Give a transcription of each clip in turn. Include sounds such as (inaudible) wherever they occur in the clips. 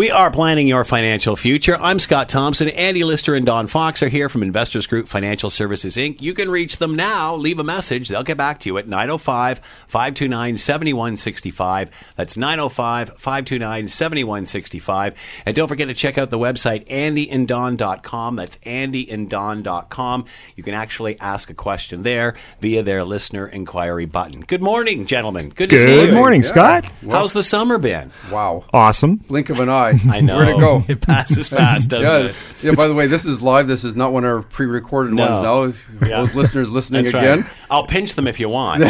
We are planning your financial future. I'm Scott Thompson. Andy Lister and Don Fox are here from Investors Group Financial Services, Inc. You can reach them now. Leave a message. They'll get back to you at 905 529 7165. That's 905 529 7165. And don't forget to check out the website, andyanddon.com. That's andyanddon.com. You can actually ask a question there via their listener inquiry button. Good morning, gentlemen. Good to see you. Good morning, Yeah. Scott. How's the summer been? Wow. Awesome. Blink of an eye. (laughs) I know. Where'd it go? (laughs) It passes fast, doesn't yeah, it? yeah. By the way, this is live. This is not one of our pre-recorded No. ones. Now, Yeah. those (laughs) listeners listening That's again. right. I'll pinch them if you want.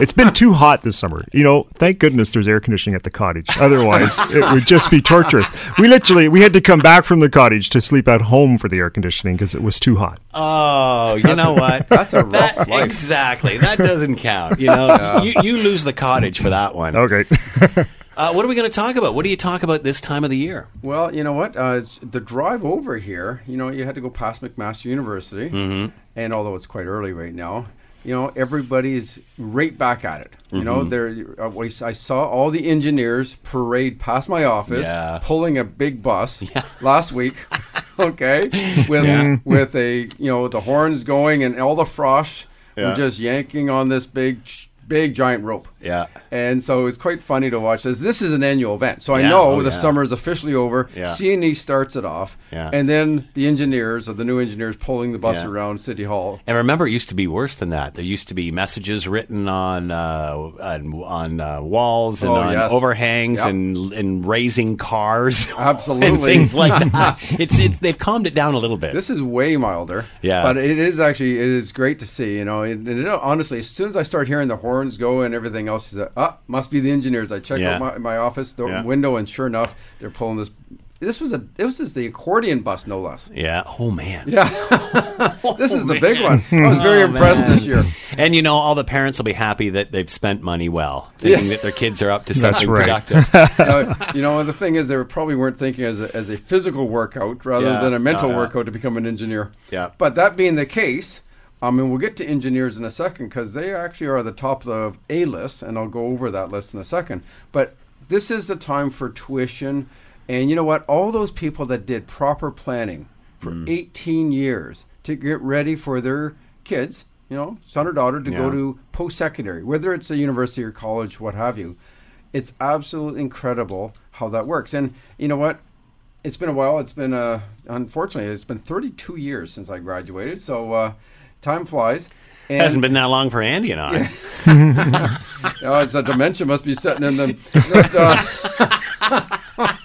It's been too hot this summer. You know, thank goodness there's air conditioning at the cottage. Otherwise, it would just be torturous. We literally we had to come back from the cottage to sleep at home for the air conditioning because it was too hot. Oh, you know what? That's a rough That- life. Exactly. That doesn't count. You know, you, you lose the cottage for that one. Okay. Uh, what are we going to talk about? What do you talk about this time of the year? Well, you know what? Uh, the drive over here, you know, you had to go past McMaster University, Mm-hmm. and although it's quite early right now, you know, everybody's right back at it. You Mm-hmm. know, there. Uh, I saw all the engineers parade past my office, Yeah. pulling a big bus (laughs) last week. (laughs) okay, (laughs) with Yeah. with a you know the horns going and all the frosh Yeah. were just yanking on this big big giant rope. Yeah. And so it's quite funny to watch this. This is an annual event. So I Yeah, know oh, the yeah. summer is officially over. Yeah. CNE starts it off. Yeah. And then the engineers or the new engineers pulling the bus Yeah. around City Hall. And remember, it used to be worse than that. There used to be messages written on uh, on, on uh, walls and Oh, on yes. overhangs Yep. and and raising cars, (laughs) Absolutely. and things like (laughs) that. it's it's they've calmed it down a little bit. This is way milder. Yeah. But it is actually, it is great to see, you know. And, and it, honestly, as soon as I start hearing the horns go and everything else, He said, ah, must be the engineers. I check Yeah. out my, my office door Yeah. window, and sure enough, they're pulling this. This was a, this is the accordion bus, no less. yeah. Oh man. Yeah. (laughs) this is the big one. I was very Oh, impressed man. this year. And you know, all the parents will be happy that they've spent money well, thinking Yeah. that their kids are up to something right. productive. (laughs) uh, you know, and the thing is, they probably weren't thinking as a, as a physical workout rather Yeah. than a mental Oh, yeah. workout to become an engineer. Yeah. But that being the case, I mean, we'll get to engineers in a second because they actually are at the top of a list, and I'll go over that list in a second. But this is the time for tuition, and you know what? All those people that did proper planning for Mm. 18 years to get ready for their kids, you know, son or daughter, to go to post-secondary, whether it's a university or college, what have you. It's absolutely incredible how that works. And you know what? It's been a while. It's been, uh, unfortunately, it's been 32 years since I graduated. So uh, time flies. And Hasn't been that long for Andy and I. (laughs) Oh, it's the dementia must be setting in them. But, uh, (laughs)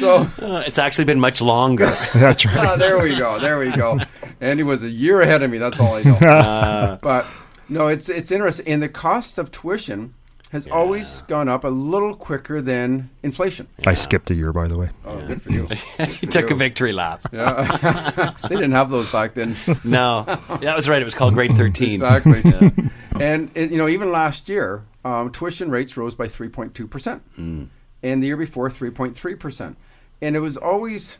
so Uh, it's actually been much longer. (laughs) That's right. ah, there we go. There we go. Andy was a year ahead of me. That's all I know. Uh, but no, it's it's interesting. And the cost of tuition has always gone up a little quicker than inflation. I skipped a year, by the way. Oh, good for you. (laughs) he took a victory lap. Yeah. (laughs) they didn't have those back then. (laughs) No, that was right. It was called grade thirteen. Exactly. And it, you know, even last year, um, tuition rates rose by 3.2 percent, and the year before 3.3 percent, and it was always,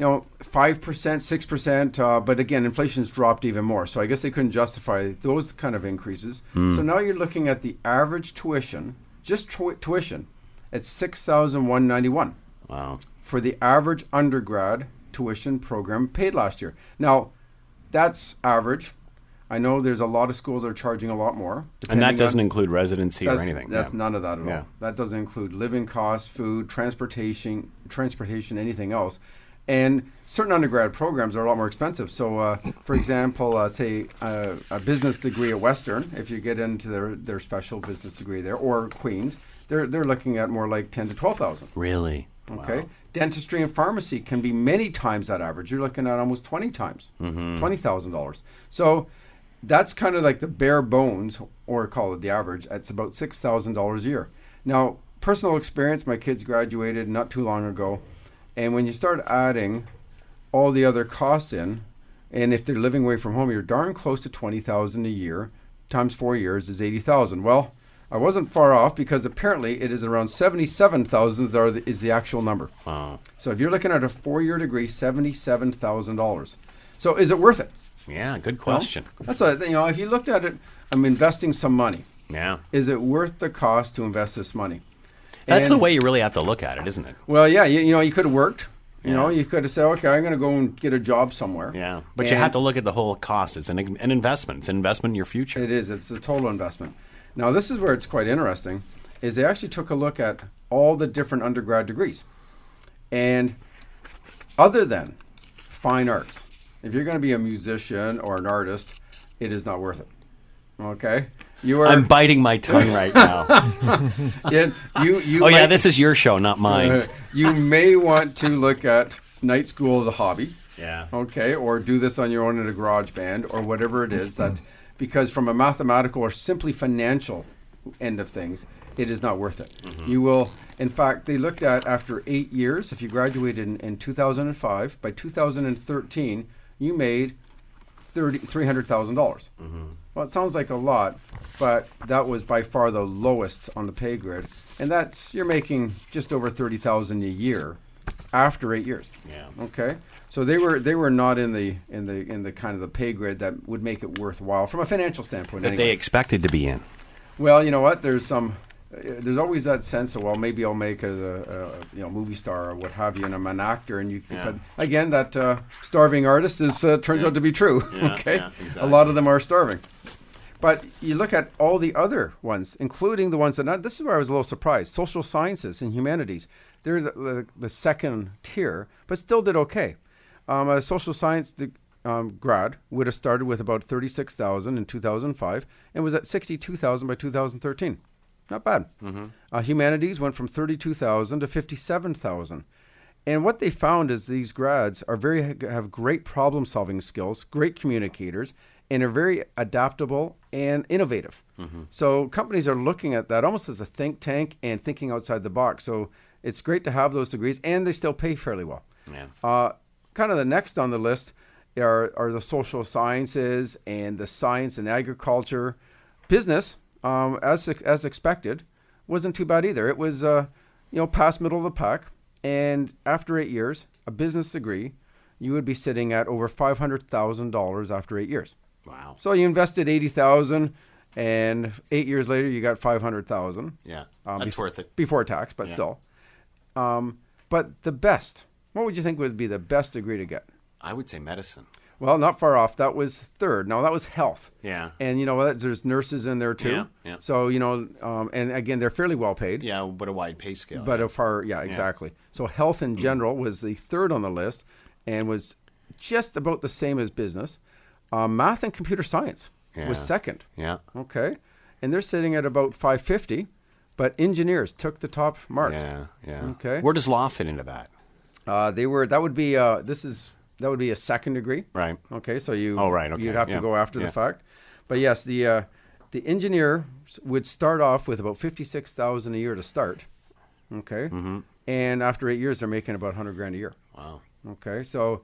you know, five percent, six percent. Uh, but again, inflation's dropped even more, so I guess they couldn't justify those kind of increases. So now you're looking at the average tuition, just tu- tuition, at six thousand one ninety one Wow. for the average undergrad tuition program paid last year. Now, that's average. I know there's a lot of schools that are charging a lot more. And that doesn't on- include residency or anything. That's yeah. none of that at Yeah. all. That doesn't include living costs, food, transportation, transportation, anything else. And certain undergrad programs are a lot more expensive. So, uh, for example, uh, say uh, a business degree at Western, if you get into their, their special business degree there, or Queen's, they're they're looking at more like ten to twelve thousand. Really. Okay. Wow. Dentistry and pharmacy can be many times that average. You're looking at almost 20 times, Mm-hmm. dollars. So that's kind of like the bare bones, or call it the average. It's about $6,000 a year. Now, personal experience, my kids graduated not too long ago. And when you start adding all the other costs in, and if they're living away from home, you're darn close to 20000 a year. Times four years is 80000 Well, I wasn't far off because apparently it is around 77,000 is the- is the actual number. Wow. So if you're looking at a four-year degree, seventy-seven thousand dollars. So is it worth it? Yeah. Good question. That's a, you know, if you looked at it, I'm investing some money. Yeah. Is it worth the cost to invest this money? That's And- the way you really have to look at it, isn't it? Well, yeah, you, you know, you could have worked. You Yeah. know, you could have said, okay, I'm going to go and get a job somewhere. Yeah, but you have to look at the whole cost. It's an, an investment. It's an investment in your future. It is. It's a total investment. Now, this is where it's quite interesting. Is they actually took a look at all the different undergrad degrees, and other than fine arts, if you're going to be a musician or an artist, it is not worth it. Okay, you are. I'm biting my tongue (laughs) right now. in- you. You. oh yeah, this is your show, not mine. uh, you may want to look at night school as a hobby. yeah. okay, or do this on your own in a garage band or whatever it is that because from a mathematical or simply financial end of things, it is not worth it. You will, in fact, they looked at after eight years, if you graduated in, in 2005, by 2013, you made thirty three hundred thousand dollars. Well, it sounds like a lot, but that was by far the lowest on the pay grid, and that's you're making just over thirty thousand a year after eight years. Yeah. Okay. So they were they were not in the in the in the kind of the pay grid that would make it worthwhile from a financial standpoint. That anyway. they expected to be in. Well, you know what? There's some. There's always that sense of well, maybe I'll make a, a you know movie star or what have you, and I'm an actor, and you. Yeah. But again, that uh, starving artist is uh, turns out to be true. Yeah, (laughs) okay, yeah, a lot of them are starving. But you look at all the other ones, including the ones that not, this is where I was a little surprised. Social sciences and humanities, they're the, the, the second tier, but still did okay. Um, a social science de- um, grad would have started with about 36,000 in 2005 and was at 62,000 by 2013. Not bad. Uh, humanities went from 32,000 to 57,000. And what they found is these grads are very have great problem solving skills, great communicators, and are very adaptable and innovative. So companies are looking at that almost as a think tank and thinking outside the box. So it's great to have those degrees, and they still pay fairly well. Yeah. Uh, kind of the next on the list are, are the social sciences and the science and agriculture. Business, um, as as expected, wasn't too bad either. It was, uh, you know, past middle of the pack. And after eight years, a business degree, you would be sitting at over five hundred thousand dollars after eight years. Wow. So you invested eighty thousand, and eight years later, you got five hundred thousand Yeah. Um, That's bef- worth it. before tax, but Yeah. still. Um, but the best, what would you think would be the best degree to get? I would say medicine. Well, not far off. That was third. Now that was health, Yeah. and you know? There's nurses in there too. Yeah, yeah. So you know, um, and again, they're fairly well paid. Yeah, but a wide pay scale. But yeah. a far, yeah, exactly. So health in general was the third on the list, and was just about the same as business. Um, math and computer science was second. yeah. Okay, and they're sitting at about 550, but engineers took the top marks. Yeah, yeah. Okay. Where does law fit into that? Uh, they were that would be uh, this is that would be a second degree. Right. Okay, so you Oh, right, okay, you'd have yeah, to go after yeah. the fact. But yes, the uh, the engineer would start off with about fifty six thousand a year to start. Okay, Mm-hmm. and after eight years, they're making about hundred grand a year. Wow. Okay, so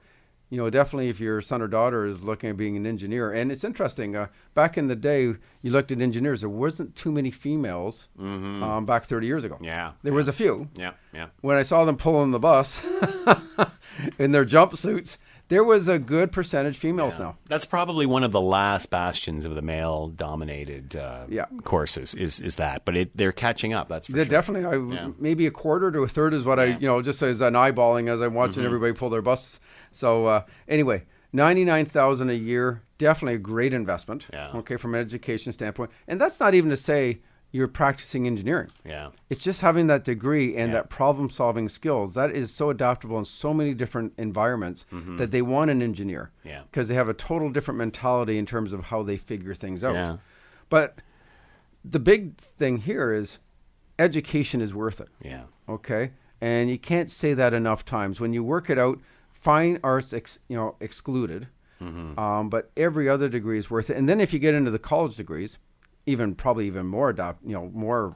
you know definitely if your son or daughter is looking at being an engineer, and it's interesting. Uh, back in the day, you looked at engineers. There wasn't too many females um, back thirty years ago. Mm-hmm. Yeah, there was a few. Yeah, yeah. When I saw them pulling the bus (laughs) in their jumpsuits, there was a good percentage females Yeah. now. That's probably one of the last bastions of the male-dominated uh, Yeah. courses. Is is that? But it, they're catching up. That's for They're sure. definitely I, Yeah. maybe a quarter to a third is what I. Mm-hmm. you know just as an eyeballing as I'm watching everybody pull their buses. So uh, anyway, ninety nine thousand a year, definitely a great investment. Yeah. Okay, from an education standpoint, and that's not even to say you're practicing engineering. Yeah. It's just having that degree and Yeah. that problem solving skills that is so adaptable in so many different environments that they want an engineer. Mm-hmm. Yeah. Because they have a total different mentality in terms of how they figure things out. Yeah. But the big thing here is education is worth it. Yeah. Okay? And you can't say that enough times. When you work it out, fine arts ex, you know excluded. Mm-hmm. Um, but every other degree is worth it. And then if you get into the college degrees, even probably even more adapt, you know, more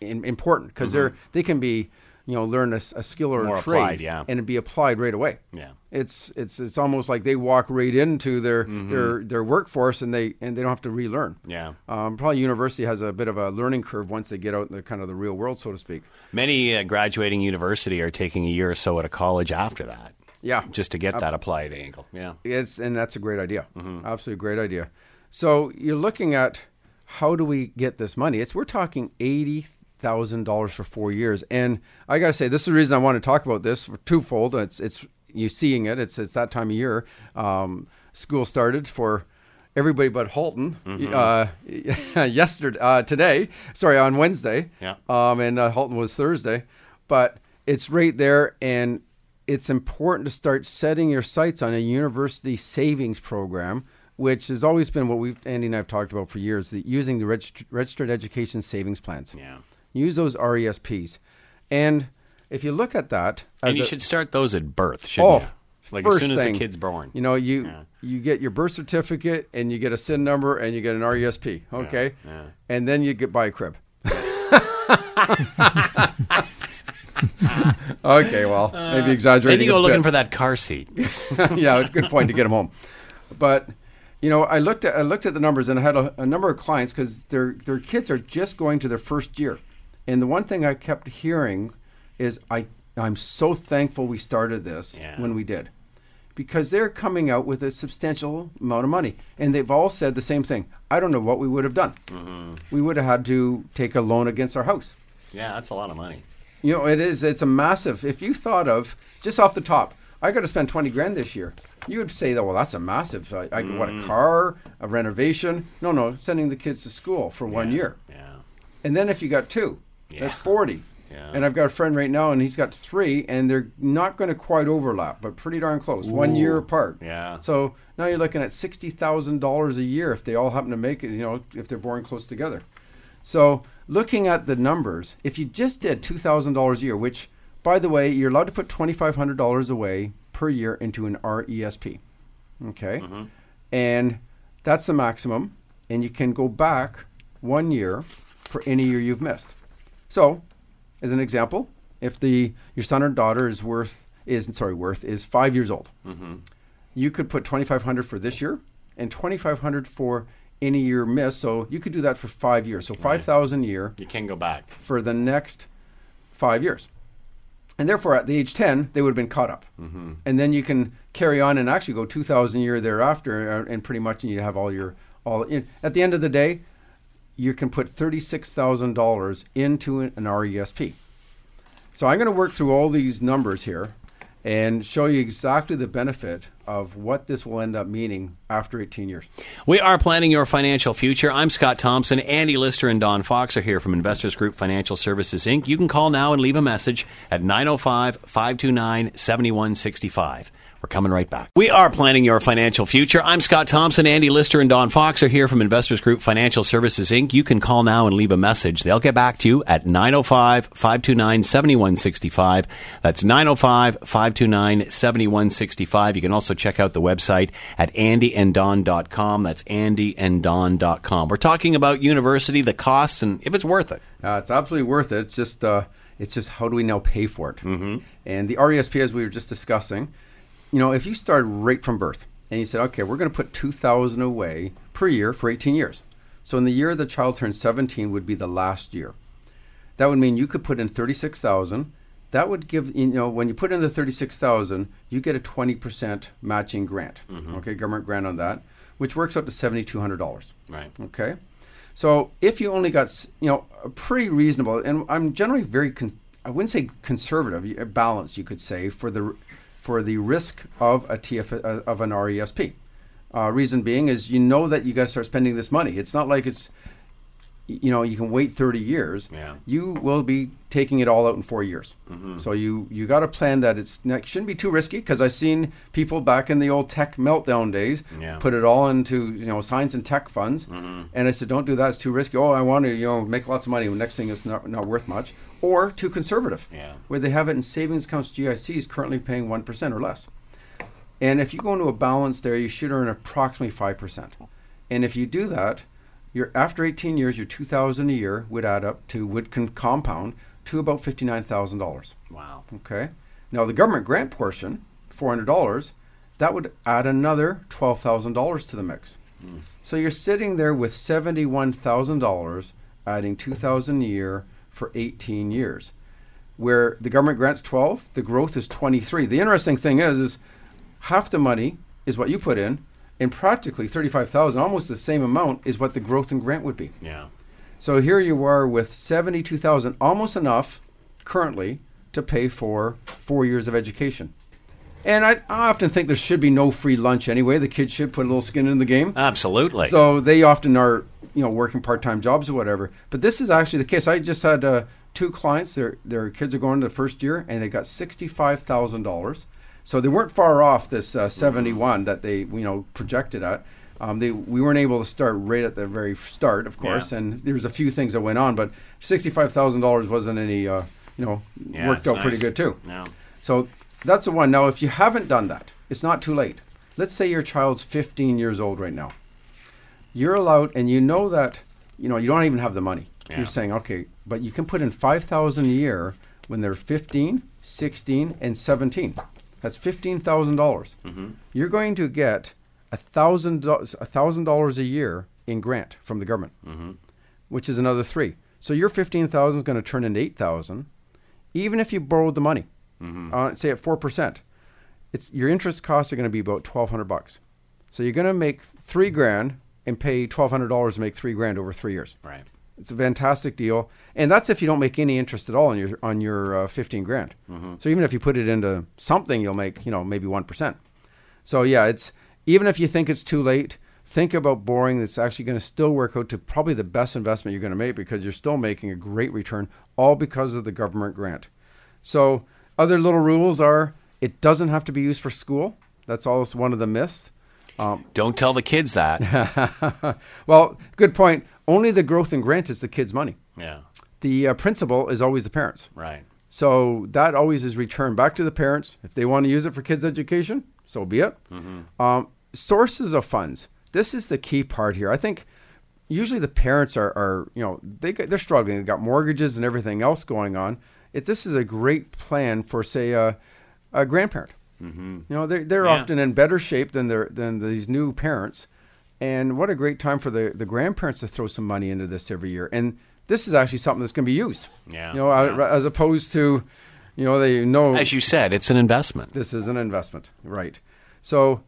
in, important because they're they can be, you know, learn a, a skill or Mm-hmm. More a trade applied, yeah. and be applied right away. Yeah. It's it's it's almost like they walk right into their Mm-hmm. their their workforce and they and they don't have to relearn. Yeah. Um, probably university has a bit of a learning curve once they get out in the kind of the real world, so to speak. Many uh, graduating university are taking a year or so at a college after that. Yeah. Just to get that applied angle. Yeah. It's and that's a great idea. Mm-hmm. Absolutely great idea. So you're looking at how do we get this money? It's we're talking eighty thousand dollars for four years. And I got to say, this is the reason I want to talk about this for twofold. It's it's you seeing it. It's it's that time of year. Um, school started for everybody but Halton uh, (laughs) yesterday, uh, today. Sorry, on Wednesday. Yeah. Um, and uh, Halton was Thursday, but it's right there, and it's important to start setting your sights on a university savings program, which has always been what we've Andy and I've talked about for years. The, using the regist- registered education savings plans. Yeah. Use those RESPs, and if you look at that, And you a- should start those at birth, shouldn't Oh, you? Like as first soon as thing, the kid's born. You know, you Yeah. you get your birth certificate and you get a SIN number and you get an RESP. Okay, yeah. and then you get buy a crib. (laughs) (laughs) okay, well, maybe then exaggerating. you go looking bit. for that car seat. (laughs) yeah, good point to get them home. But you know, I looked at I looked at the numbers and I had a, a number of clients because their their kids are just going to their first year, and the one thing I kept hearing is I I'm so thankful we started this Yeah. when we did, because they're coming out with a substantial amount of money, and they've all said the same thing. I don't know what we would have done. Mm-hmm. We would have had to take a loan against our house. Yeah, that's a lot of money. You know, it is. It's a massive. If you thought of just off the top, I got to spend twenty grand this year. You would say that. Well, that's a massive. I, I what Mm. a car, a renovation. No, no, sending the kids to school for one year, Yeah. and then if you got two, Yeah. that's forty. Yeah. And I've got a friend right now, and he's got three, and they're not going to quite overlap, but pretty darn close, one year apart. Yeah. So now you're looking at sixty thousand dollars a year if they all happen to make it. You know, if they're born close together. So looking at the numbers, if you just did two thousand dollars a year, which by the way, you're allowed to put twenty five hundred dollars away per year into an RESP. Okay, mm-hmm. and that's the maximum, and you can go back one year for any year you've missed. So, as an example, if the your son or daughter is worth is sorry worth is five years old, mm-hmm. you could put twenty five hundred for this year and twenty five hundred for any year missed. So you could do that for five years. So five thousand a year You can go back. for the next five years. And therefore, at the age 10, they would have been caught up. Mm-hmm. And then you can carry on and actually go 2,000 a year thereafter, uh, and pretty much you have all your all. In. At the end of the day, you can put $36,000 into an RESP. So I'm going to work through all these numbers here and show you exactly the benefit of what this will end up meaning after 18 years. We are planning your financial future. I'm Scott Thompson. Andy Lister and Don Fox are here from Investors Group Financial Services, Inc. You can call now and leave a message at 905 529 7165. We're coming right back. We are planning your financial future. I'm Scott Thompson. Andy Lister and Don Fox are here from Investors Group Financial Services, Inc. You can call now and leave a message. They'll get back to you at 905 529 7165. That's 905 529 7165. You can also check out the website at andyanddon.com. That's andyanddon.com. We're talking about university, the costs, and if it's worth it. Uh, it's absolutely worth it. It's just uh, it's just how do we now pay for it? Mm-hmm. And the RESP, as we were just discussing, you know, if you started right from birth and you said, okay, we're going to put two thousand away per year for eighteen years. So in the year the child turns seventeen would be the last year. That would mean you could put in thirty six thousand. That would give you know when you put in the thirty six thousand, you get a twenty percent matching grant. Mm-hmm. Okay, government grant on that, which works up to seventy two hundred dollars. Right. Okay. So if you only got, you know, a pretty reasonable, and I'm generally very, con- I wouldn't say conservative, balanced, you could say, for the for the risk of a TF uh, of an RESP. Uh, reason being is you know that you got to start spending this money. It's not like it's, you know, you can wait 30 years. Yeah. You will be taking it all out in four years. Mm-hmm. So you you got to plan that it's not, shouldn't be too risky because I've seen people back in the old tech meltdown days Yeah. put it all into you know science and tech funds, mm-hmm. and I said don't do that. It's too risky. Oh, I want to you know make lots of money. Next thing is not not worth much, or too conservative. Yeah. Where they have it in savings accounts, GICs currently paying one percent or less. And if you go into a balance there, you should earn approximately five percent. And if you do that, your after 18 years, your 2,000 a year would add up to would con- compound to about $59,000. Wow. Okay. Now the government grant portion, four hundred dollars, that would add another twelve thousand dollars to the mix. Hmm. So you're sitting there with seventy-one thousand dollars, adding two thousand a year for eighteen years. Where the government grants twelve, the growth is twenty-three. The interesting thing is, is half the money is what you put in, and practically thirty-five thousand, almost the same amount, is what the growth and grant would be. Yeah. So here you are with seventy-two thousand, almost enough currently to pay for four years of education. And I, I often think there should be no free lunch anyway. The kids should put a little skin in the game. Absolutely. So they often are, you know, working part-time jobs or whatever. But this is actually the case. I just had uh, two clients. Their their kids are going to the first year, and they got sixty-five thousand dollars. So they weren't far off this uh, seventy-one that they you know projected at. Um, they we weren't able to start right at the very start, of course, Yeah. and there was a few things that went on, but sixty-five thousand dollars wasn't any, uh, you know, Yeah, worked out pretty good too. Yeah. So that's the one. Now, if you haven't done that, it's not too late. Let's say your child's 15 years old right now. You're allowed, and you know that, you know, you don't even have the money. Yeah. You're saying, okay, but you can put in 5,000 a year when they're 15, 16, and 17. That's $15,000. dollars You're going to get a thousand dollars a thousand dollars a year in grant from the government, which is another three. So your fifteen thousand is going to turn into eight thousand, even if you borrowed the money, uh, say at four percent. It's your interest costs are going to be about twelve hundred bucks. So you're going to make three grand and pay twelve hundred dollars to make three grand over three years. Right. It's a fantastic deal, and that's if you don't make any interest at all on your on your uh, fifteen grand. So even if you put it into something, you'll make you know maybe one percent. So yeah, it's even if you think it's too late, think about borrowing. that's actually going to still work out to probably the best investment you're going to make because you're still making a great return, all because of the government grant. So other little rules are it doesn't have to be used for school. That's always one of the myths. Don't tell the kids that. (laughs) Well, good point. Only the growth and grant is the kid's money. yeah. The uh, principal is always the parents. Right. So that always is returned back to the parents. If they want to use it for kids' education, so be it. Um, sources of funds. This is the key part here. I think usually the parents are, are you know, they, they're struggling. They've got mortgages and everything else going on. If this is a great plan for, say, a, a grandparent. Mm-hmm. You know, they're, they're Yeah. often in better shape than their than these new parents. And what a great time for the, the grandparents to throw some money into this every year. And this is actually something that's going to be used. Yeah, You know, yeah. as opposed to, you know, they know As you said, it's an investment. this is an investment, right? So,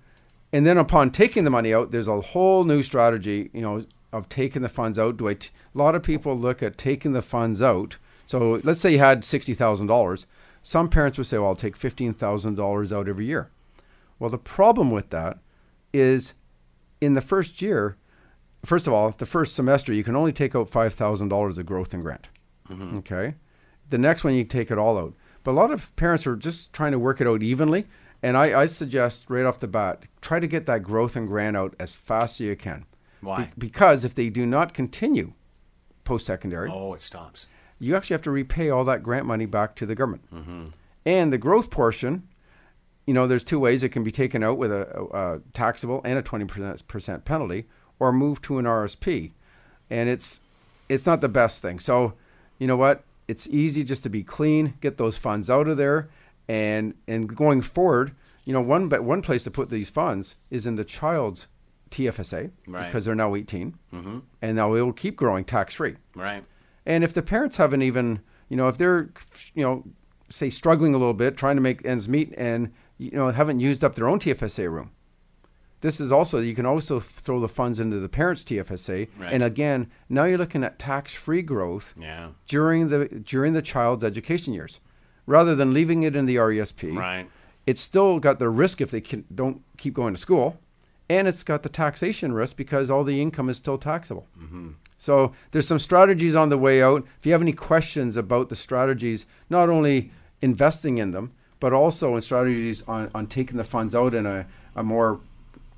and then upon taking the money out, there's a whole new strategy, you know, of taking the funds out. Do I? T- a lot of people look at taking the funds out. So let's say you had sixty thousand dollars. Some parents would say, "Well, I'll take fifteen thousand dollars out every year." Well, the problem with that is, in the first year, first of all, the first semester you can only take out five thousand dollars of growth and grant. Mm-hmm. Okay. The next one you take it all out. But a lot of parents are just trying to work it out evenly. And I, I suggest right off the bat, try to get that growth and grant out as fast as you can. Why? Be- because if they do not continue post secondary, Oh, it stops. you actually have to repay all that grant money back to the government. Mm-hmm. And the growth portion, you know, there's two ways it can be taken out with a, a, taxable and a 20% penalty, or moved to an RSP. And it's it's not the best thing. So, you know what? It's easy just to be clean, get those funds out of there, and and going forward, you know, one but one place to put these funds is in the child's TFSA Right. because they're now 18, mm-hmm. and now it will keep growing tax free. Right. And if the parents haven't even, you know, if they're, you know, say struggling a little bit, trying to make ends meet, and you know haven't used up their own TFSA room, this is also you can also throw the funds into the parents' TFSA, Right. and again, now you're looking at tax-free growth Yeah. during the during the child's education years, rather than leaving it in the RESP. Right. It's still got the risk if they can, don't keep going to school, and it's got the taxation risk because all the income is still taxable. Mm-hmm. So there's some strategies on the way out. If you have any questions about the strategies, not only investing in them, but also in strategies on, on taking the funds out in a, a more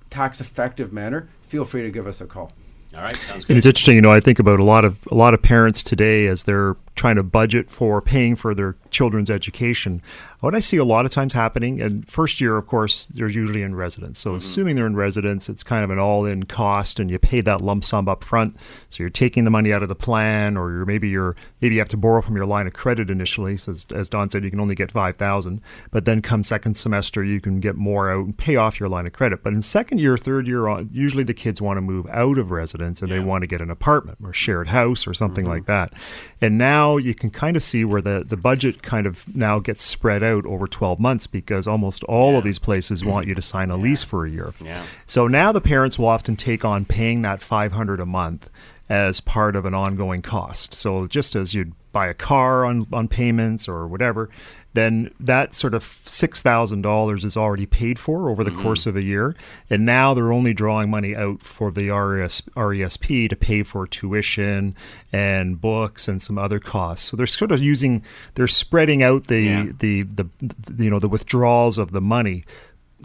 tax effective manner, feel free to give us a call. All right. Sounds good. And good. it's interesting, you know. I think about a lot of a lot of parents today as they're trying to budget for paying for their children's education. What I see a lot of times happening, and first year, of course, they're usually in residence. So, mm-hmm. assuming they're in residence, it's kind of an all-in cost, and you pay that lump sum up front. So you're taking the money out of the plan, or you're maybe you're maybe you have to borrow from your line of credit initially. So, as, as Don said, you can only get five thousand, but then come second semester, you can get more out and pay off your line of credit. But in second year, third year, uh, usually the kids want to move out of residence and they want to get an apartment or shared house or something mm-hmm. like that. And now you can kind of see where the, the budget kind of now gets spread out over 12 months because almost all of these places want you to sign a lease for a year. Yeah. So now the parents will often take on paying that 500 a month as part of an ongoing cost. So just as you'd buy a car on, on payments or whatever, then that sort of $6,000 is already paid for over the mm-hmm. course of a year. And now they're only drawing money out for the RES, RESP to pay for tuition and books and some other costs. So they're sort of using, they're spreading out the, yeah. the, the, the, you know, the withdrawals of the money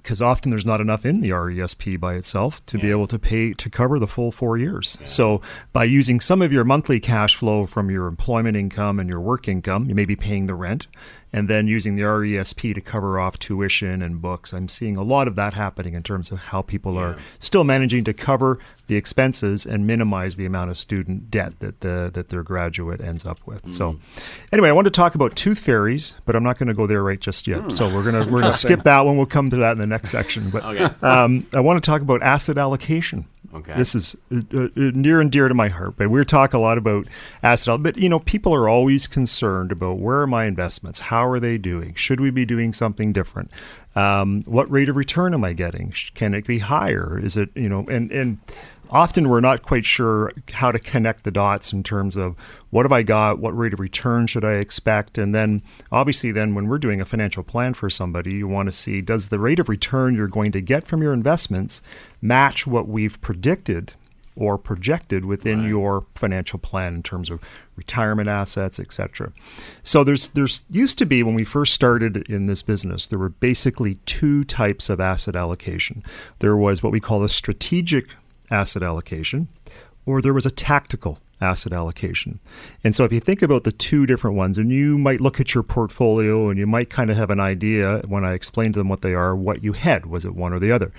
because often there's not enough in the RESP by itself to yeah. be able to pay to cover the full four years. Yeah. So by using some of your monthly cash flow from your employment income and your work income, you may be paying the rent and then using the RESP to cover off tuition and books. I'm seeing a lot of that happening in terms of how people yeah. are still managing to cover the expenses and minimize the amount of student debt that the that their graduate ends up with. Mm. So, anyway, I want to talk about tooth fairies, but I'm not going to go there right just yet. Mm. So we're gonna we're (laughs) gonna skip that one. We'll come to that in the next section. But okay. um, I want to talk about asset allocation. Okay. This is uh, uh, near and dear to my heart. But we talk a lot about asset, but you know, people are always concerned about where are my investments? How are they doing? Should we be doing something different? Um, what rate of return am I getting? Can it be higher? Is it you know? And and often we're not quite sure how to connect the dots in terms of what have I got, what rate of return should I expect, and then obviously then when we're doing a financial plan for somebody, you want to see does the rate of return you're going to get from your investments match what we've predicted or projected within right. your financial plan in terms of retirement assets, etc. So there's there's used to be when we first started in this business, there were basically two types of asset allocation. There was what we call a strategic asset allocation, or there was a tactical asset allocation. And so if you think about the two different ones, and you might look at your portfolio and you might kind of have an idea when I explain to them what they are, what you had. Was it one or the other?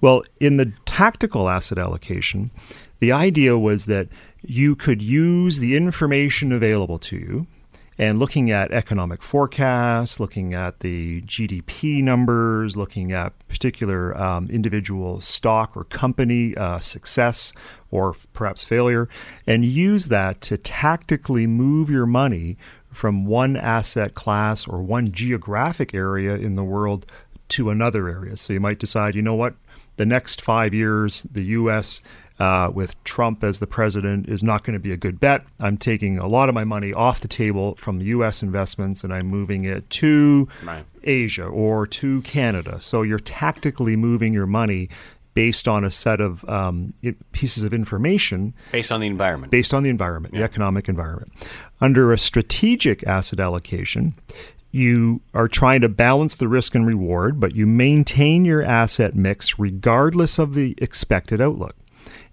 Well, in the tactical asset allocation, the idea was that you could use the information available to you and looking at economic forecasts, looking at the GDP numbers, looking at particular um, individual stock or company uh, success or perhaps failure, and use that to tactically move your money from one asset class or one geographic area in the world to another area. So you might decide, you know what, the next five years, the U.S uh, with Trump as the president is not going to be a good bet. I'm taking a lot of my money off the table from U.S. investments and I'm moving it to right. Asia or to Canada. So you're tactically moving your money based on a set of um, pieces of information. Based on the environment. Based on the environment, yeah. the economic environment. Under a strategic asset allocation, you are trying to balance the risk and reward, but you maintain your asset mix regardless of the expected outlook.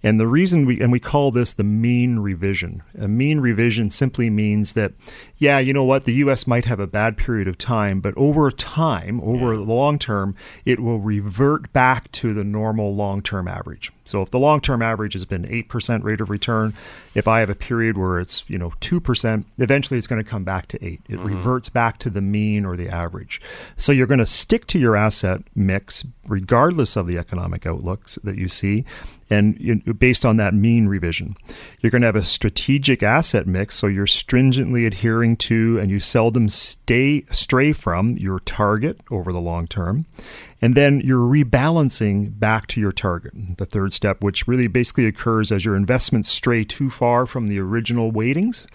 And the reason we, and we call this the mean reversion. A mean reversion simply means that, yeah, you know what, the U.S. might have a bad period of time, but over time, over yeah. the long term, it will revert back to the normal long term average. So if the long term average has been 8% rate of return, if I have a period where it's, you know, 2%, eventually it's going to come back to 8. It mm-hmm. reverts back to the mean or the average. So you're going to stick to your asset mix regardless of the economic outlooks that you see and based on that mean reversion. You're going to have a strategic asset mix, so you're stringently adhering to and you seldom stay stray from your target over the long term. And then you're rebalancing back to your target, the third step, which really basically occurs as your investments stray too far from the original weightings.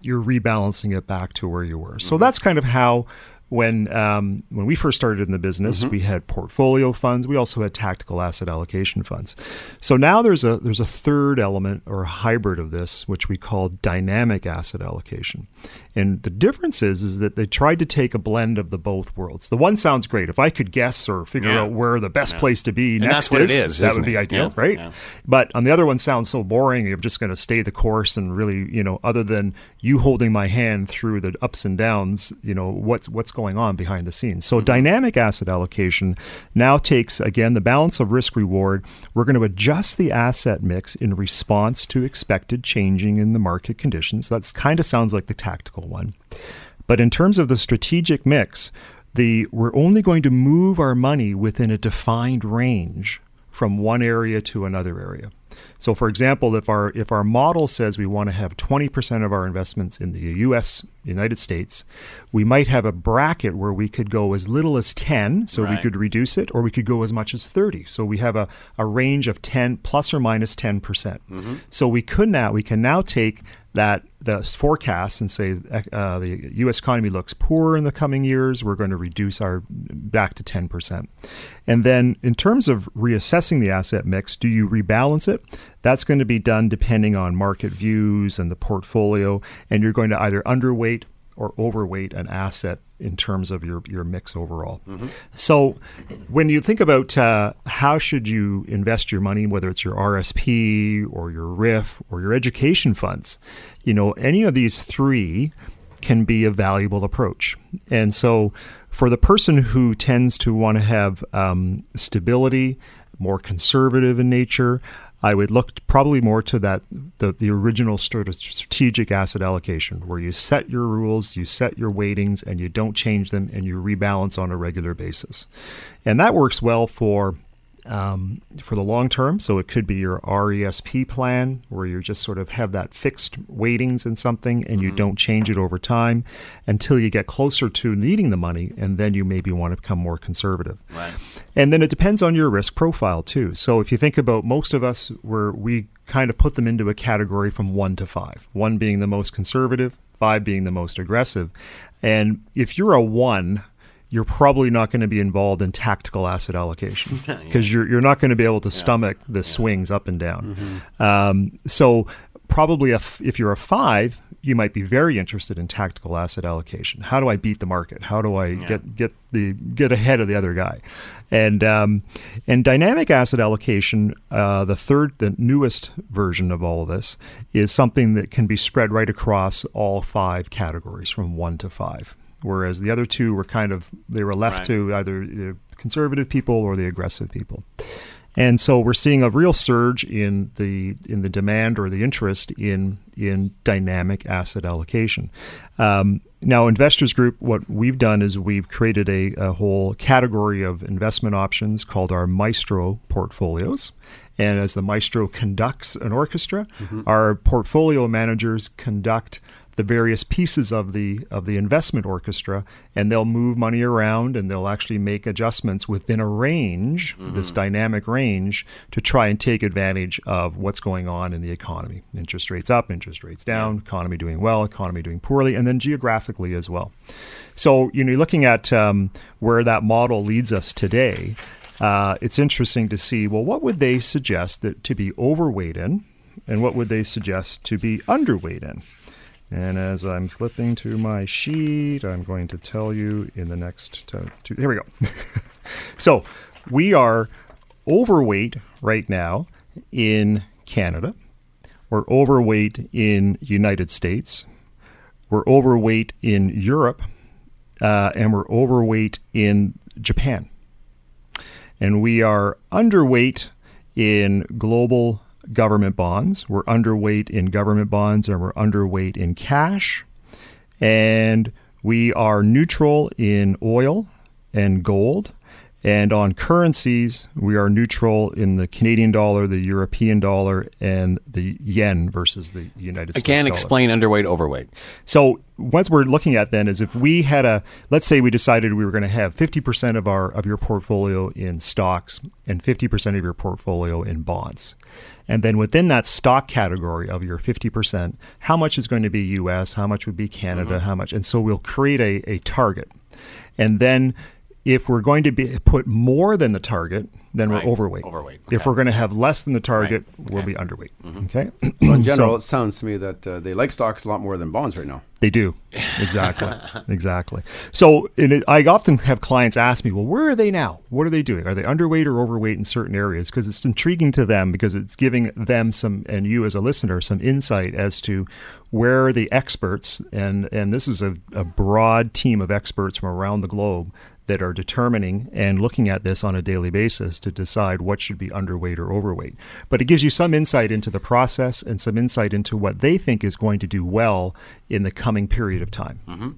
You're rebalancing it back to where you were. So mm-hmm. that's kind of how when um, when we first started in the business, mm-hmm. we had portfolio funds. We also had tactical asset allocation funds. So now there's a there's a third element or a hybrid of this, which we call dynamic asset allocation. And the difference is, is that they tried to take a blend of the both worlds. The one sounds great. If I could guess or figure yeah. out where the best yeah. place to be and next is, is, that would be it? ideal, yeah. right? But on the other one sounds so boring. You're just going to stay the course and really, you know, other than you holding my hand through the ups and downs, you know, what's what's going on behind the scenes. So mm-hmm. dynamic asset allocation now takes again the balance of risk reward. We're going to adjust the asset mix in response to expected changing in the market conditions. That's kind of sounds like the tactical one. But in terms of the strategic mix, the we're only going to move our money within a defined range from one area to another area. So, for example, if our if our model says we want to have 20% of our investments in the U.S. United States, we might have a bracket where we could go as little as 10, so we could reduce it, or we could go as much as 30. So we have a, a range of 10 plus or minus 10%. percent mm-hmm. So we could now we can now take that the forecast and say uh, the U.S. economy looks poor in the coming years. We're going to reduce our back to 10%. And then in terms of reassessing the asset mix, do you rebalance it? That's going to be done depending on market views and the portfolio, and you're going to either underweight or overweight an asset in terms of your, your mix overall. So when you think about uh, how should you invest your money, whether it's your RSP or your RIF or your education funds, you know, any of these three can be a valuable approach. And so for the person who tends to want to have um, stability, more conservative in nature, I would look probably more to that the, the original strategic asset allocation where you set your rules, you set your weightings, and you don't change them, and you rebalance on a regular basis. And that works well for um, for the long term. So it could be your RESP plan where you just sort of have that fixed weightings in something and you don't change it over time until you get closer to needing the money, and then you maybe want to become more conservative. Right. And then it depends on your risk profile too. So if you think about most of us, where we kind of put them into a category from one to five, one being the most conservative, five being the most aggressive. And if you're a one, you're probably not going to be involved in tactical asset allocation (laughs) because you're, you're not going to be able to stomach the swings up and down. Um, so probably a f- if you're a five, you might be very interested in tactical asset allocation. How do I beat the market? How do I get get the get ahead of the other guy? And um, and dynamic asset allocation, uh, the third, the newest version of all of this, is something that can be spread right across all five categories from one to five. Whereas the other two were kind of they were left Right. to either the conservative people or the aggressive people. And so we're seeing a real surge in the in the demand or the interest in in dynamic asset allocation. Um, now, Investors Group, what we've done is we've created a, a whole category of investment options called our Maestro portfolios. And as the maestro conducts an orchestra, our portfolio managers conduct the various pieces of the of the investment orchestra and they'll move money around and they'll actually make adjustments within a range this dynamic range to try and take advantage of what's going on in the economy. Interest rates up interest rates down economy doing well economy doing poorly and then geographically as well. So you know you're looking at um, where that model leads us today uh, it's interesting to see well what would they suggest that to be overweight in and what would they suggest to be underweight in and as I'm flipping to my sheet, I'm going to tell you in the next two. Here we go. (laughs) so we are overweight right now in Canada. We're overweight in United States. We're overweight in Europe, uh, and we're overweight in Japan. And we are underweight in global government bonds. We're underweight in government bonds and we're underweight in cash. And we are neutral in oil and gold. And on currencies, we are neutral in the Canadian dollar, the European dollar, and the yen versus the United States dollar Again, dollar. explain underweight, overweight. So what we're looking at then is if we had a let's say we decided we were going to have 50% of our of your portfolio in stocks and 50% of your portfolio in bonds. And then within that stock category of your 50%, how much is going to be US, how much would be Canada, mm-hmm. how much. And so we'll create a, a target. And then if we're going to be put more than the target, then Right. we're overweight. Overweight. If we're going to have less than the target, Right. we'll Okay. be underweight. Okay. (clears throat) So in general, So- it sounds to me that uh, they like stocks a lot more than bonds right now. They do. Exactly. (laughs) exactly. So and it, I often have clients ask me, well, where are they now? What are they doing? Are they underweight or overweight in certain areas? Because it's intriguing to them because it's giving them some, and you as a listener, some insight as to where are the experts, and, and this is a, a broad team of experts from around the globe that are determining and looking at this on a daily basis to decide what should be underweight or overweight. But it gives you some insight into the process and some insight into what they think is going to do well in the coming period of time. Mm-hmm.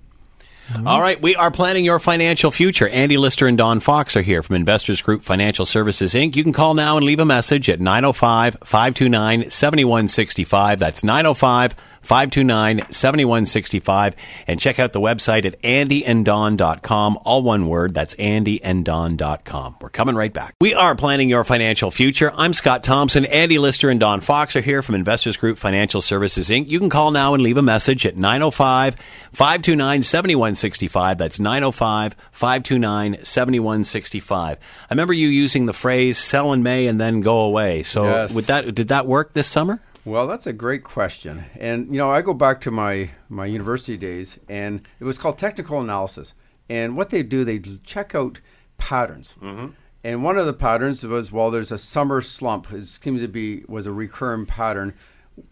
All right, we are planning your financial future. Andy Lister and Don Fox are here from Investors Group Financial Services Inc. You can call now and leave a message at 905 529 7165. That's 905 529 7165. And check out the website at andyanddon.com. All one word. That's andyanddon.com. We're coming right back. We are planning your financial future. I'm Scott Thompson. Andy Lister and Don Fox are here from Investors Group Financial Services Inc. You can call now and leave a message at 905 529 7165. That's 905 529 7165. I remember you using the phrase sell in May and then go away. So Yes. would that, did that work this summer? Well, that's a great question. And you know, I go back to my my university days and it was called technical analysis. And what they do, they check out patterns. Mm-hmm. And one of the patterns was well, there's a summer slump. It seems to be was a recurring pattern,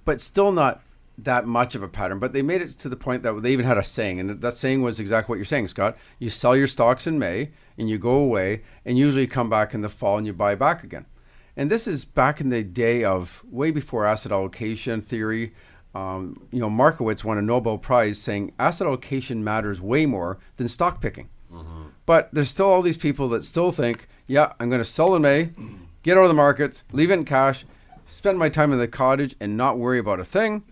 but still not that much of a pattern. But they made it to the point that they even had a saying, and that saying was exactly what you're saying, Scott. You sell your stocks in May and you go away, and usually come back in the fall and you buy back again. And this is back in the day of way before asset allocation theory. Um, you know, Markowitz won a Nobel Prize saying asset allocation matters way more than stock picking. But there's still all these people that still think, yeah, I'm going to sell in May, get out of the markets, leave it in cash, spend my time in the cottage, and not worry about a thing.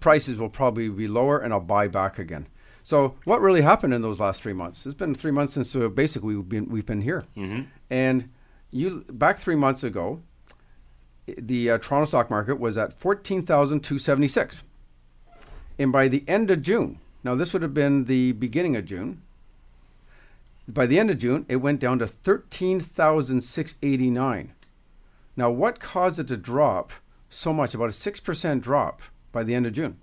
Prices will probably be lower, and I'll buy back again. So, what really happened in those last three months? It's been three months since uh, basically we've been we've been here, and you back three months ago, the uh, Toronto stock market was at fourteen thousand two seventy six, and by the end of June, now this would have been the beginning of June. By the end of June, it went down to thirteen thousand six eighty nine. Now, what caused it to drop so much? About a six percent drop by the end of June.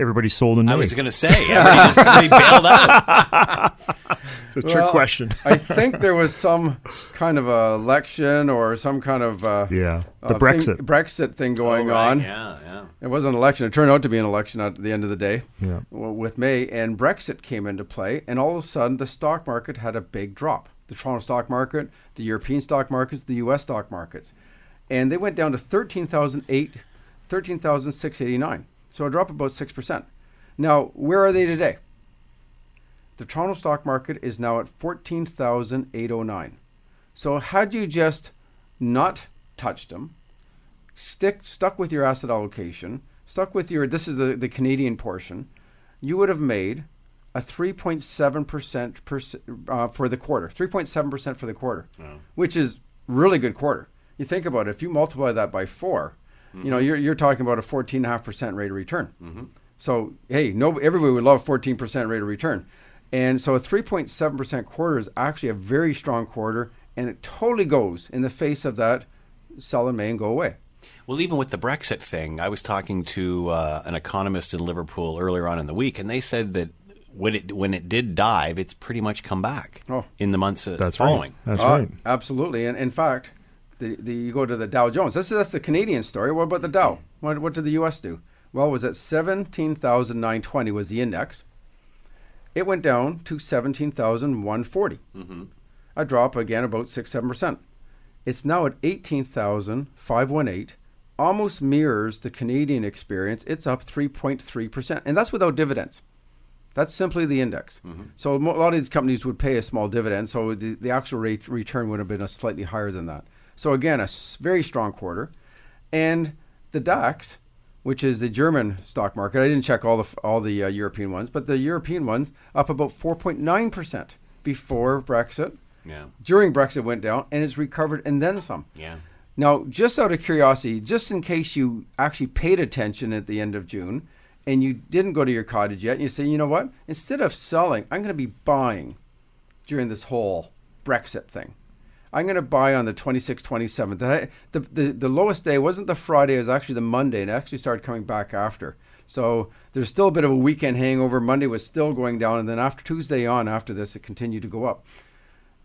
Everybody sold in May. I was going to say, everybody just everybody bailed out. it's a trick Well, question. I think there was some kind of a election or some kind of uh, yeah, the uh, Brexit. thing, Brexit thing going Oh, right, on. Yeah, yeah. It wasn't an election. It turned out to be an election at the end of the day Yeah. with May, and Brexit came into play, and all of a sudden the stock market had a big drop. The Toronto stock market, the European stock markets, the U.S. stock markets, and they went down to 13,008, 13,689. So a drop about six percent. Now, where are they today? The Toronto stock market is now at 14,809. So had you just not touched them, stick stuck with your asset allocation, stuck with your this is the, the Canadian portion, you would have made a 3.7 percent uh, for the quarter, 3.7 percent for the quarter, which is really good quarter. You think about it, if you multiply that by 4 you know you're you're talking about a 14.5 percent rate of return. So hey, no, everybody would love 14 percent rate of return, and so a 3.7 percent quarter is actually a very strong quarter, and it totally goes in the face of that sell in May and go away. Well, even with the Brexit thing, I was talking to uh, an economist in Liverpool earlier on in the week, and they said that when it when it did dive, it's pretty much come back Oh. in the months uh, That's following. right. That's Uh, right. Absolutely. And in fact, the, the you go to the Dow Jones. This is that's the Canadian story. What about the Dow? What, what did the U.S. do? Well, it was at seventeen thousand nine twenty was the index. It went down to seventeen thousand one forty. Mm-hmm. A drop again about six seven percent. It's now at eighteen thousand five one eight. Almost mirrors the Canadian experience. It's up three point three percent, and that's without dividends. That's simply the index. Mm-hmm. So a lot of these companies would pay a small dividend, so the, the actual rate return would have been a slightly higher than that. So again, a very strong quarter, and the DAX, which is the German stock market. I didn't check all the all the uh, European ones, but the European ones up about 4.9 percent before Brexit. Yeah, During Brexit went down, and it's recovered and then some. yeah. Now, just out of curiosity, just in case you actually paid attention at the end of June and you didn't go to your cottage yet, and you say, you know what? Instead of selling, I'm going to be buying during this whole Brexit thing. I'm going to buy on the 26th, 27th. I- The, the, the lowest day wasn't the Friday, it was actually the Monday, and it actually started coming back after. So there's still a bit of a weekend hangover. Monday was still going down, and then after Tuesday on, after this, it continued to go up.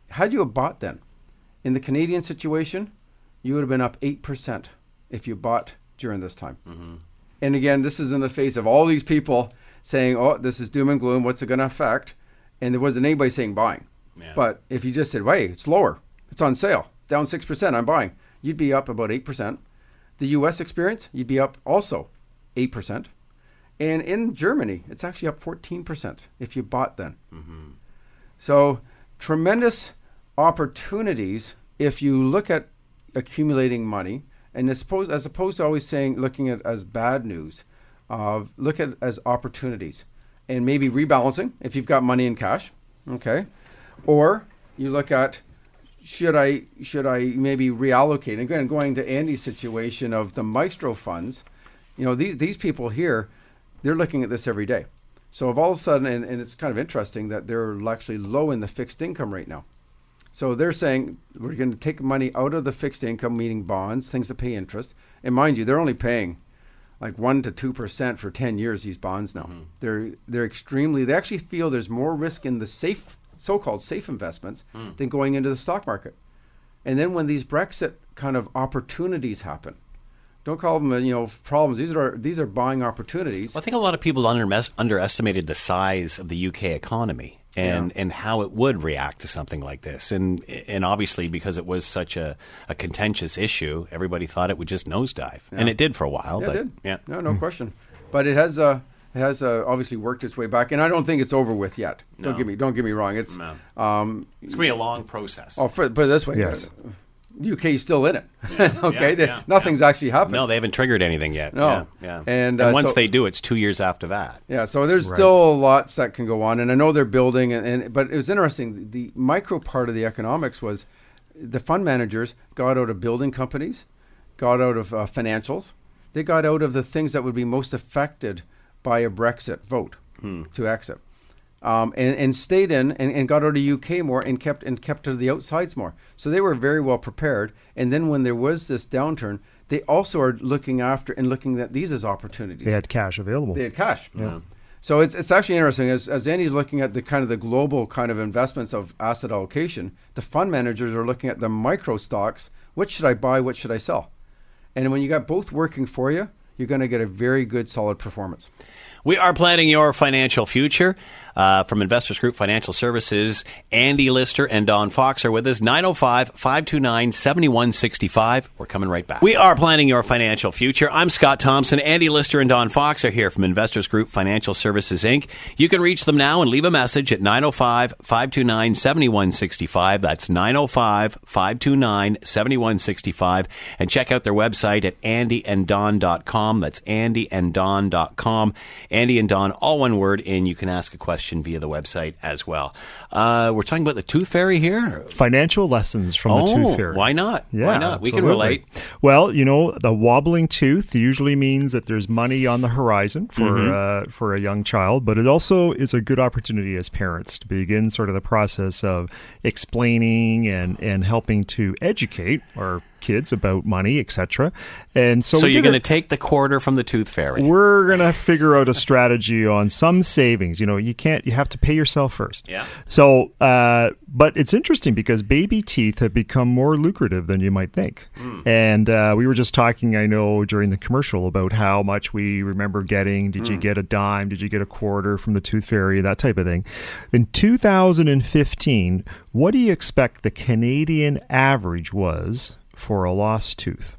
Had you have bought then? In the Canadian situation, you would have been up 8% if you bought during this time. Mm-hmm. And again, this is in the face of all these people saying, oh, this is doom and gloom. What's it going to affect? And there wasn't anybody saying buying. Yeah. But if you just said, wait, it's lower, it's on sale, down 6%, I'm buying, you'd be up about 8%. The US experience, you'd be up also 8%. And in Germany, it's actually up 14% if you bought then. So tremendous opportunities if you look at accumulating money, and as opposed, as opposed to always saying looking at it as bad news, uh, look at it as opportunities, and maybe rebalancing if you've got money in cash, okay, or you look at should I should I maybe reallocate? Again, going to Andy's situation of the Maestro funds, you know these these people here, they're looking at this every day. So if all of a sudden, and, and it's kind of interesting that they're actually low in the fixed income right now. So they're saying we're going to take money out of the fixed income, meaning bonds, things that pay interest. And mind you, they're only paying like one to two percent for ten years. These bonds now, mm-hmm. they're they're extremely. They actually feel there's more risk in the safe, so-called safe investments than going into the stock market. And then when these Brexit kind of opportunities happen, don't call them uh, you know problems. These are these are buying opportunities. Well, I think a lot of people under- underestimated the size of the UK economy and, Yeah. and how it would react to something like this. And and obviously, because it was such a, a contentious issue, everybody thought it would just nosedive. And it did for a while. Yeah, but it did. Yeah. No, no question. But it has uh, it has uh, obviously worked its way back, and I don't think it's over with yet. No. Don't get me don't get me wrong. It's No. um, It's going to be a long process. oh, for, put it this way. Yes. uh, UK is still in it. (laughs) okay, yeah, They- yeah, nothing's actually happened. No, they haven't triggered anything yet. No. Yeah. yeah. And, uh, once so- they do, it's two years after that. Yeah, so there's Right. still lots that can go on, and I know they're building, and, and but it was interesting. The micro part of the economics was the fund managers got out of building companies, got out of uh, financials, they got out of the things that would be most affected by a Brexit vote to exit, um, and, and stayed in and, and got out of UK more and kept and kept to the outsides more. So they were very well prepared. And then when there was this downturn, they also are looking after and looking at these as opportunities They had cash available. they had cash. Yeah. So it's it's actually interesting as as Andy's looking at the kind of the global kind of investments of asset allocation. The fund managers are looking at the micro stocks. What should I buy? What should I sell? And when you got both working for you, you're going to get a very good solid performance. We are planning your financial future. Uh, from Investors Group Financial Services, Andy Lister and Don Fox are with us. 905 529 7165. We're coming right back. We are planning your financial future. I'm Scott Thompson. Andy Lister and Don Fox are here from Investors Group Financial Services, Inc. You can reach them now and leave a message at 905 529 7165. That's 905 529 7165. And check out their website at andyanddon.com. That's andyanddon.com. Andy and Don, all one word, and you can ask a question via the website as well. Uh, we're talking about the Tooth Fairy here. Financial lessons from oh, the tooth fairy. why not? Yeah, why not? We can relate. Well, you know, the wobbling tooth usually means that there's money on the horizon for Mm-hmm. uh, for a young child, but it also is a good opportunity as parents to begin sort of the process of explaining and and helping to educate our kids about money, etc. And so, So, you're going to take the quarter from the Tooth Fairy. we're gonna figure out a strategy on some savings. You know, you can't. You have to pay yourself first. Yeah. So, uh, but it's interesting because baby teeth have become more lucrative than you might think. And uh, we were just talking, I know, during the commercial about how much we remember getting. Did you get a dime? Did you get a quarter from the Tooth Fairy? That type of thing. In 2015, what do you expect the Canadian average was for a lost tooth?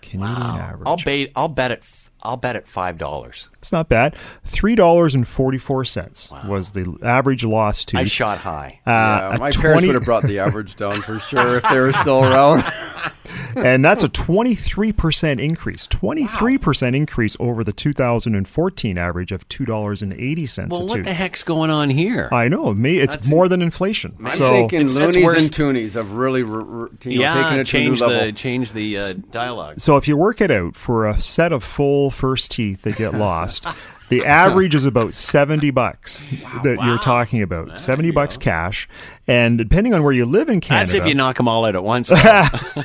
Canadian average. I'll bet. I'll bet it. I'll bet it five dollars. It's not bad. Three dollars and forty four cents was the average loss to. I shot high. uh, yeah, my 20 parents would have brought the average down for sure if they were still around. (laughs) and that's a (laughs) twenty three percent increase. Twenty three percent increase over the two thousand and fourteen average of two dollars and eighty cents well, a what tooth. the heck's going on here? I know. Me, it's That's- more than inflation. I'm so thinking It's- it's loonies worse- and toonies have really r- r- you know, taken yeah, it to a new change level. the change the uh, dialogue. So if you work it out for a set of full first teeth that get lost, (laughs) the (laughs) average is about 70 bucks that Wow. you're talking about. 70 bucks cash. And depending on where you live in Canada. That's if you knock them all out at once. (laughs)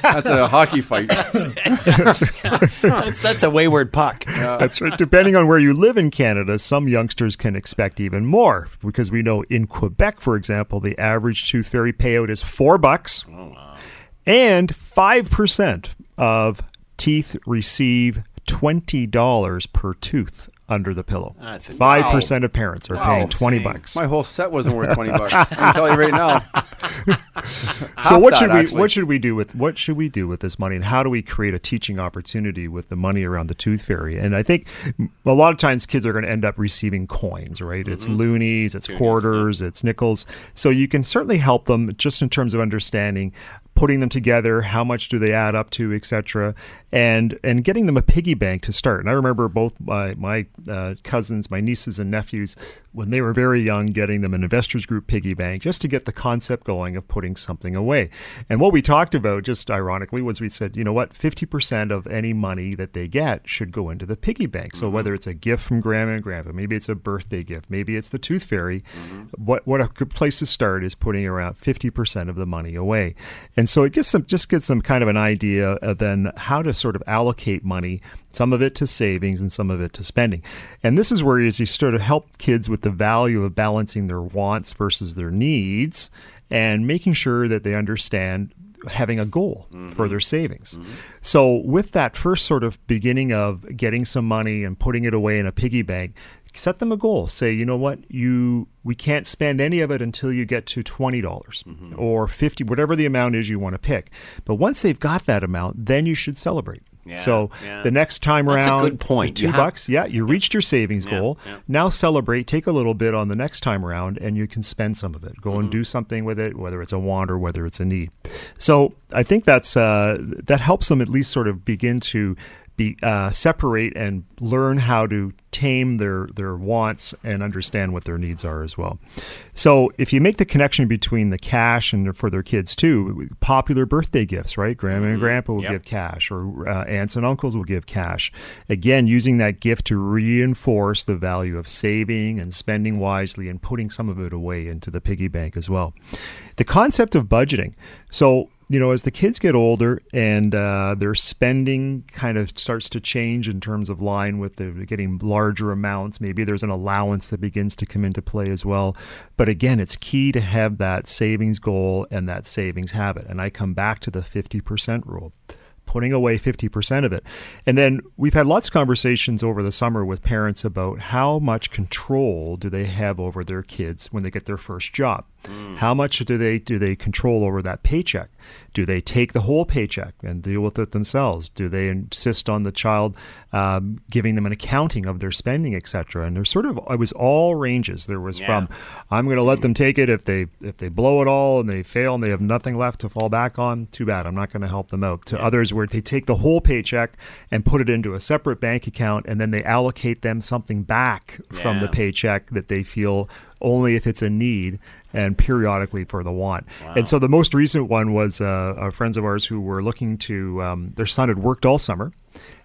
That's a hockey fight. (laughs) that's, that's a wayward puck. That's right. Depending on where you live in Canada, some youngsters can expect even more because we know in Quebec, for example, the average tooth fairy payout is four bucks, oh, and five percent of teeth receive twenty dollars per tooth under the pillow. That's. Five percent of parents are paying twenty bucks. My whole set wasn't worth 20 bucks. I can tell you right now. so what that, should we actually. what should we do with what should we do with this money, and how do we create a teaching opportunity with the money around the tooth fairy? And I think a lot of times kids are going to end up receiving coins, right? It's loonies, it's quarters, it's nickels. So you can certainly help them just in terms of understanding putting them together how much do they add up to etc and and getting them a piggy bank to start. And i remember both my my uh, cousins my nieces and nephews when they were very young getting them an investors group piggy bank just to get the concept going of putting something away. And what we talked about just ironically was we said you know what 50% of any money that they get should go into the piggy bank. So mm-hmm. whether it's a gift from grandma and grandpa maybe it's a birthday gift maybe it's the tooth fairy mm-hmm. what what a good place to start is putting around 50% of the money away. And so it gets them just gets them kind of an idea of then how to sort of allocate money some of it to savings and some of it to spending and this is where as you sort of help kids with the value of balancing their wants versus their needs and making sure that they understand having a goal for mm-hmm. their savings. Mm-hmm. So, with that first sort of beginning of getting some money and putting it away in a piggy bank, set them a goal. Say, you know what, you we can't spend any of it until you get to twenty dollars mm-hmm. or fifty, whatever the amount is you want to pick. But once they've got that amount, then you should celebrate. Yeah, so yeah. the next time That's a around, good point. Two have- bucks, yeah, you reached your savings goal. yeah. Now celebrate, take a little bit on the next time around, and you can spend some of it. Go Mm-hmm. and do something with it, whether it's a want or whether it's a need. So I think that's uh, that helps them at least sort of begin to be uh, separate and learn how to tame their their wants and understand what their needs are as well. So if you make the connection between the cash and for their kids too, popular birthday gifts, right? Grandma and grandpa will Yep. give cash, or uh, aunts and uncles will give cash. Again, using that gift to reinforce the value of saving and spending wisely and putting some of it away into the piggy bank as well. The concept of budgeting. So you know, as the kids get older and uh, their spending kind of starts to change in terms of line with the getting larger amounts, maybe there's an allowance that begins to come into play as well. But again, it's key to have that savings goal and that savings habit. And I come back to the 50% rule putting away 50% of it. And then we've had lots of conversations over the summer with parents about how much control do they have over their kids when they get their first job? How much do they do they control over that paycheck? Do they take the whole paycheck and deal with it themselves? Do they insist on the child um, giving them an accounting of their spending, etc.? And there's sort of it was all ranges. There was Yeah. from I'm going to let them take it if they if they blow it all and they fail and they have nothing left to fall back on. Too bad. I'm not going to help them out. To others where they take the whole paycheck and put it into a separate bank account and then they allocate them something back from the paycheck that they feel only if it's a need and periodically for the want. And so the most recent one was uh, uh, friends of ours who were looking to um, their son had worked all summer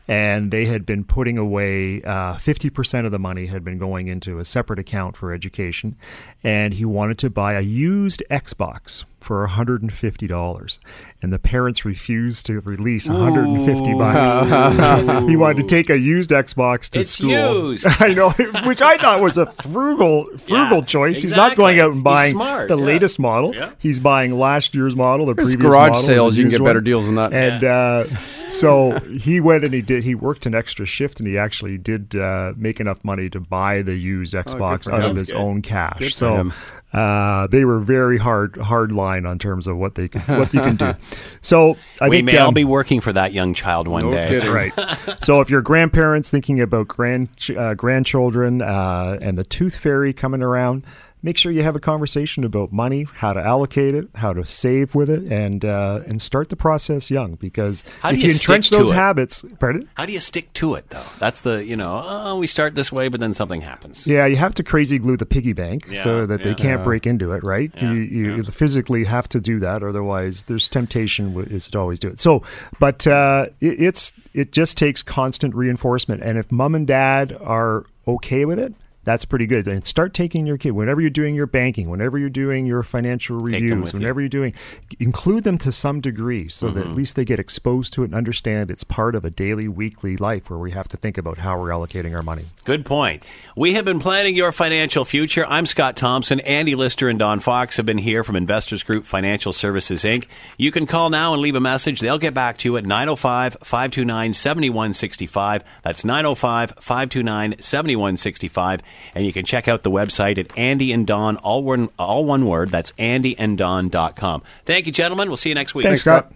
and they had been putting away uh, 50% of the money had been going into a separate account for education and he wanted to buy a used xbox for $150 and the parents refused to release 150 bucks. (laughs) He wanted to take a used xbox to It's school. used. (laughs) i know which i thought was a frugal (laughs) frugal Yeah, choice. He's not going out and buying smart, the yeah. latest model. Yeah. he's buying last year's model the There's previous garage model, sales, the you can used get better deals than that. and uh, so he went and he did. He worked an extra shift, and he actually did uh, make enough money to buy the used Xbox for out him. of That's his good. own cash. Good so uh, they were very hard hard line on terms of what they could, what you can do. (laughs) So I we think may all um, be working for that young child one No day. kidding. right. (laughs) so if you're grandparents thinking about grand uh, grandchildren uh, and the tooth fairy coming around, make sure you have a conversation about money, how to allocate it, how to save with it, and uh, and start the process young. Because How if you, you entrench those it? habits, pardon. How do you stick to it though? That's the you know oh we start this way but then something happens. Yeah, you have to crazy glue the piggy bank Yeah, so that they can't Yeah. break into it, right? Yeah, you you yeah. physically have to do that, otherwise there's temptation is to always do it. So, but uh, it, it's it just takes constant reinforcement, and if mom and dad are okay with it. That's pretty good. And start taking your kid whenever you're doing your banking, whenever you're doing your financial reviews, with you. whenever you're doing, include them to some degree so that Mm-hmm. at least they get exposed to it and understand it's part of a daily, weekly life where we have to think about how we're allocating our money. Good point. We have been planning your financial future. I'm Scott Thompson. Andy Lister and Don Fox have been here from Investors Group Financial Services, Inc. You can call now and leave a message. They'll get back to you at 905 529 7165. That's 905 529 7165. And you can check out the website at Andy and Don, all one, all one word. That's andyanddon.com. Thank you, gentlemen. We'll see you next week. Thanks, Scott.